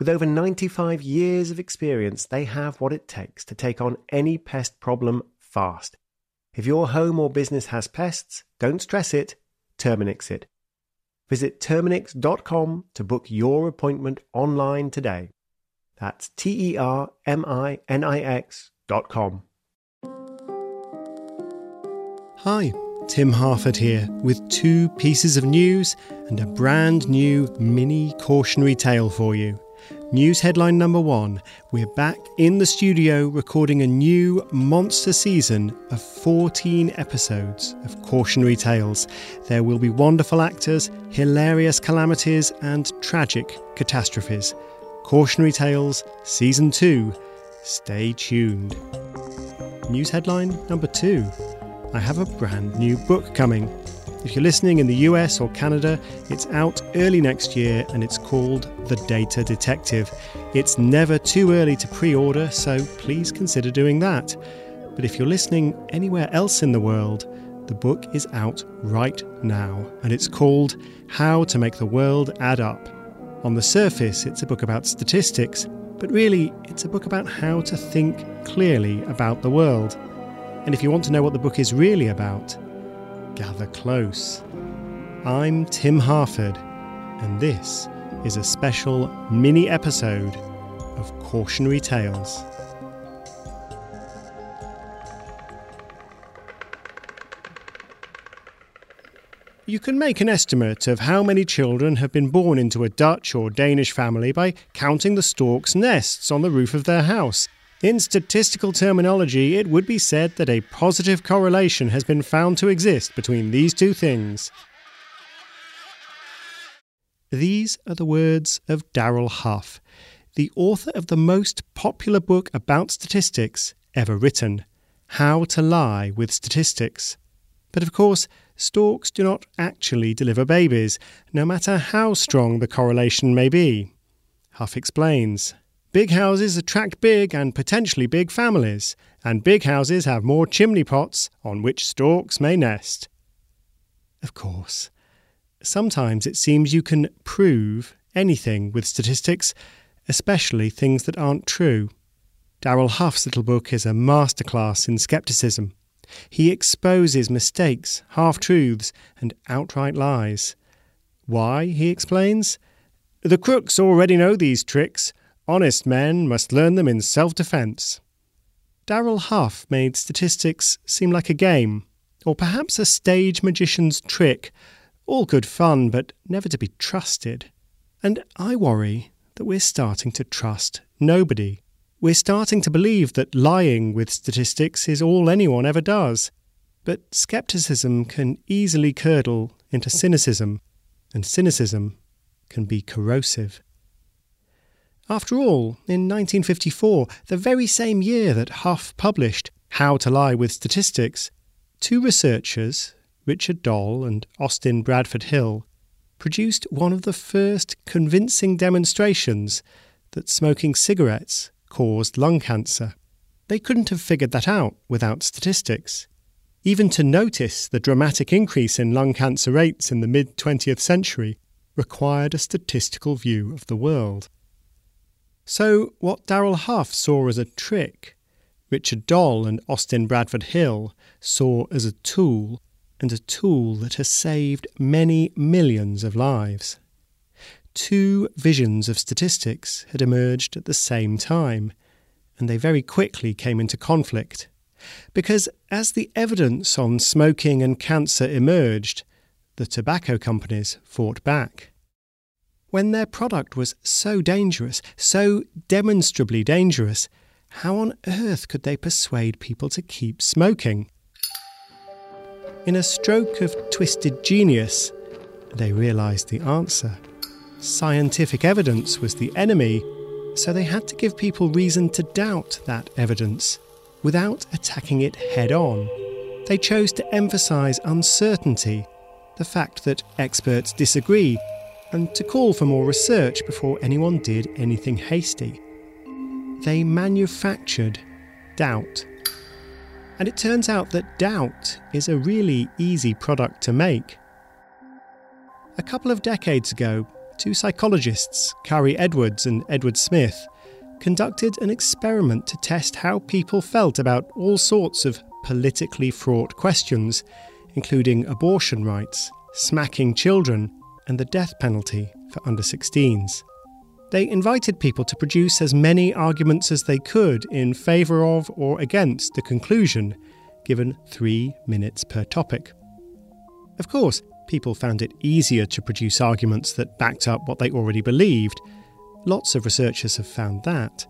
With over 95 years of experience, they have what it takes to take on any pest problem fast. If your home or business has pests, don't stress it, Terminix it. Visit Terminix.com to book your appointment online today. That's T E R M I N I X dot com. Hi, Tim Harford here with two pieces of news and a brand new mini cautionary tale for you. News headline number one We're back in the studio recording a new monster season of 14 episodes of Cautionary Tales. There will be wonderful actors, hilarious calamities, and tragic catastrophes. Cautionary Tales Season 2. Stay tuned. News headline number two I have a brand new book coming. If you're listening in the US or Canada, it's out early next year and it's called The Data Detective. It's never too early to pre order, so please consider doing that. But if you're listening anywhere else in the world, the book is out right now and it's called How to Make the World Add Up. On the surface, it's a book about statistics, but really, it's a book about how to think clearly about the world. And if you want to know what the book is really about, gather close. I'm Tim Harford, and this is a special mini episode of Cautionary Tales. You can make an estimate of how many children have been born into a Dutch or Danish family by counting the storks' nests on the roof of their house. In statistical terminology, it would be said that a positive correlation has been found to exist between these two things. These are the words of Darrell Huff, the author of the most popular book about statistics ever written How to Lie with Statistics. But of course, storks do not actually deliver babies, no matter how strong the correlation may be. Huff explains. Big houses attract big and potentially big families, and big houses have more chimney pots on which storks may nest. Of course, sometimes it seems you can prove anything with statistics, especially things that aren't true. Darrell Huff's little book is a masterclass in skepticism. He exposes mistakes, half truths, and outright lies. Why, he explains? The crooks already know these tricks. Honest men must learn them in self defense. Darrell Huff made statistics seem like a game, or perhaps a stage magician's trick, all good fun, but never to be trusted. And I worry that we're starting to trust nobody. We're starting to believe that lying with statistics is all anyone ever does. But skepticism can easily curdle into cynicism, and cynicism can be corrosive. After all, in 1954, the very same year that Huff published How to Lie with Statistics, two researchers, Richard Doll and Austin Bradford Hill, produced one of the first convincing demonstrations that smoking cigarettes caused lung cancer. They couldn't have figured that out without statistics. Even to notice the dramatic increase in lung cancer rates in the mid 20th century required a statistical view of the world. So, what Darrell Huff saw as a trick, Richard Doll and Austin Bradford Hill saw as a tool, and a tool that has saved many millions of lives. Two visions of statistics had emerged at the same time, and they very quickly came into conflict. Because as the evidence on smoking and cancer emerged, the tobacco companies fought back. When their product was so dangerous, so demonstrably dangerous, how on earth could they persuade people to keep smoking? In a stroke of twisted genius, they realised the answer. Scientific evidence was the enemy, so they had to give people reason to doubt that evidence without attacking it head on. They chose to emphasise uncertainty, the fact that experts disagree, and to call for more research before anyone did anything hasty. They manufactured doubt. And it turns out that doubt is a really easy product to make. A couple of decades ago, two psychologists, Kari Edwards and Edward Smith, conducted an experiment to test how people felt about all sorts of politically fraught questions, including abortion rights, smacking children, and the death penalty for under 16s. They invited people to produce as many arguments as they could in favour of or against the conclusion, given three minutes per topic. Of course, people found it easier to produce arguments that backed up what they already believed, Lots of researchers have found that.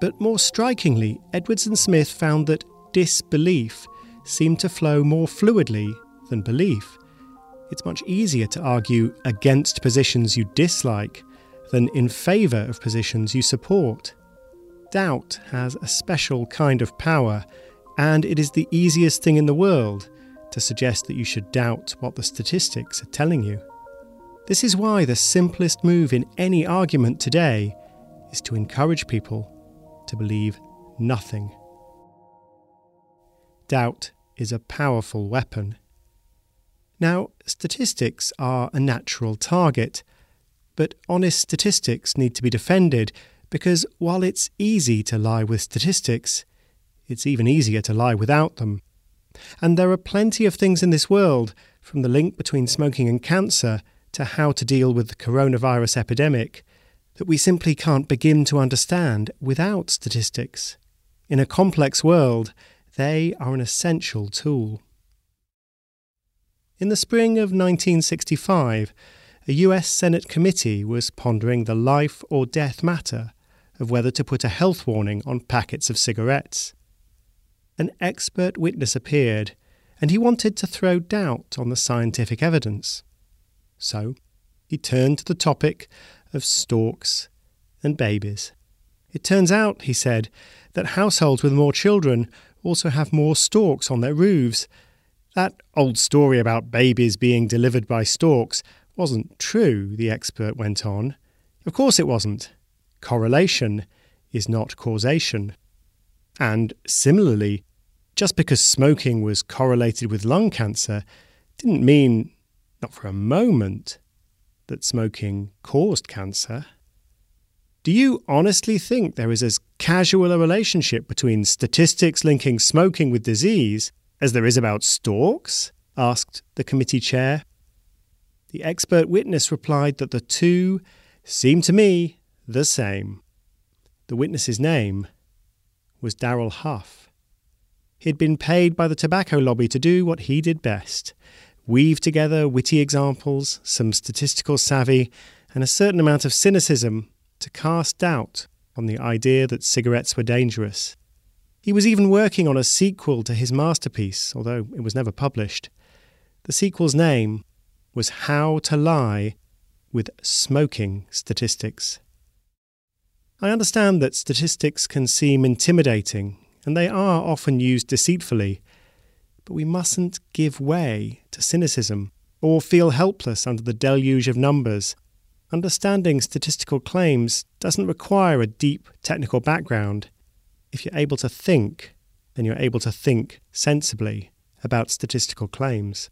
But more strikingly, Edwards and Smith found that disbelief seemed to flow more fluidly than belief. It's much easier to argue against positions you dislike than in favour of positions you support. Doubt has a special kind of power, and it is the easiest thing in the world to suggest that you should doubt what the statistics are telling you. This is why the simplest move in any argument today is to encourage people to believe nothing. Doubt is a powerful weapon. Now, statistics are a natural target, but honest statistics need to be defended because while it's easy to lie with statistics, it's even easier to lie without them. And there are plenty of things in this world, from the link between smoking and cancer to how to deal with the coronavirus epidemic that we simply can't begin to understand without statistics. In a complex world, they are an essential tool. In the spring of 1965, a US Senate committee was pondering the life or death matter of whether to put a health warning on packets of cigarettes. An expert witness appeared, and he wanted to throw doubt on the scientific evidence. So he turned to the topic of storks and babies. It turns out, he said, that households with more children also have more storks on their roofs. That old story about babies being delivered by storks wasn't true, the expert went on. Of course it wasn't. Correlation is not causation. And similarly, just because smoking was correlated with lung cancer didn't mean not for a moment, that smoking caused cancer. Do you honestly think there is as casual a relationship between statistics linking smoking with disease as there is about storks? asked the committee chair. The expert witness replied that the two seemed to me the same. The witness's name was Darrell Huff. He had been paid by the tobacco lobby to do what he did best weave together witty examples, some statistical savvy, and a certain amount of cynicism to cast doubt on the idea that cigarettes were dangerous. He was even working on a sequel to his masterpiece, although it was never published. The sequel's name was How to Lie with Smoking Statistics. I understand that statistics can seem intimidating, and they are often used deceitfully but we mustn't give way to cynicism or feel helpless under the deluge of numbers. Understanding statistical claims doesn't require a deep technical background. If you're able to think, then you're able to think sensibly about statistical claims.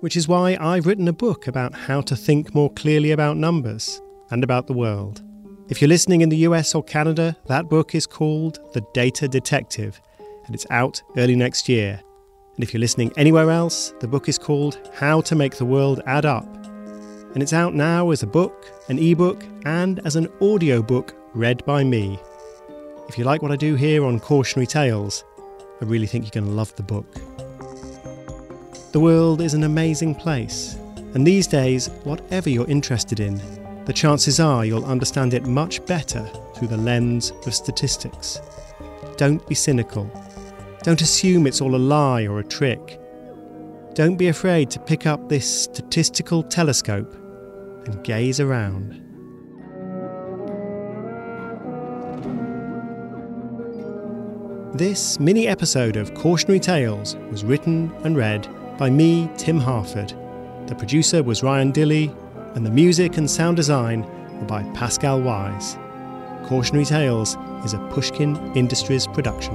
Which is why I've written a book about how to think more clearly about numbers and about the world. If you're listening in the US or Canada, that book is called The Data Detective, and it's out early next year. And if you're listening anywhere else, the book is called How to Make the World Add Up. And it's out now as a book, an ebook, and as an audiobook read by me. If you like what I do here on Cautionary Tales, I really think you're going to love the book. The world is an amazing place, and these days, whatever you're interested in, the chances are you'll understand it much better through the lens of statistics. Don't be cynical. Don't assume it's all a lie or a trick. Don't be afraid to pick up this statistical telescope and gaze around. This mini episode of Cautionary Tales was written and read by me, Tim Harford. The producer was Ryan Dilley, and the music and sound design were by Pascal Wyse. Cautionary Tales is a Pushkin Industries production.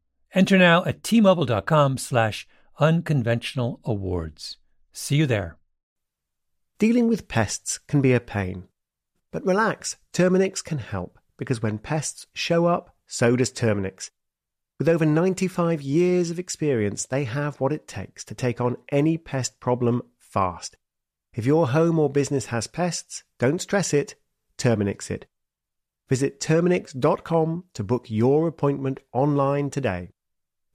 Enter now at tmobile.com slash unconventional awards. See you there. Dealing with pests can be a pain. But relax, Terminix can help because when pests show up, so does Terminix. With over 95 years of experience, they have what it takes to take on any pest problem fast. If your home or business has pests, don't stress it, Terminix it. Visit Terminix.com to book your appointment online today.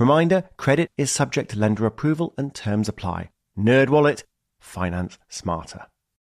Reminder, credit is subject to lender approval and terms apply. NerdWallet, finance smarter.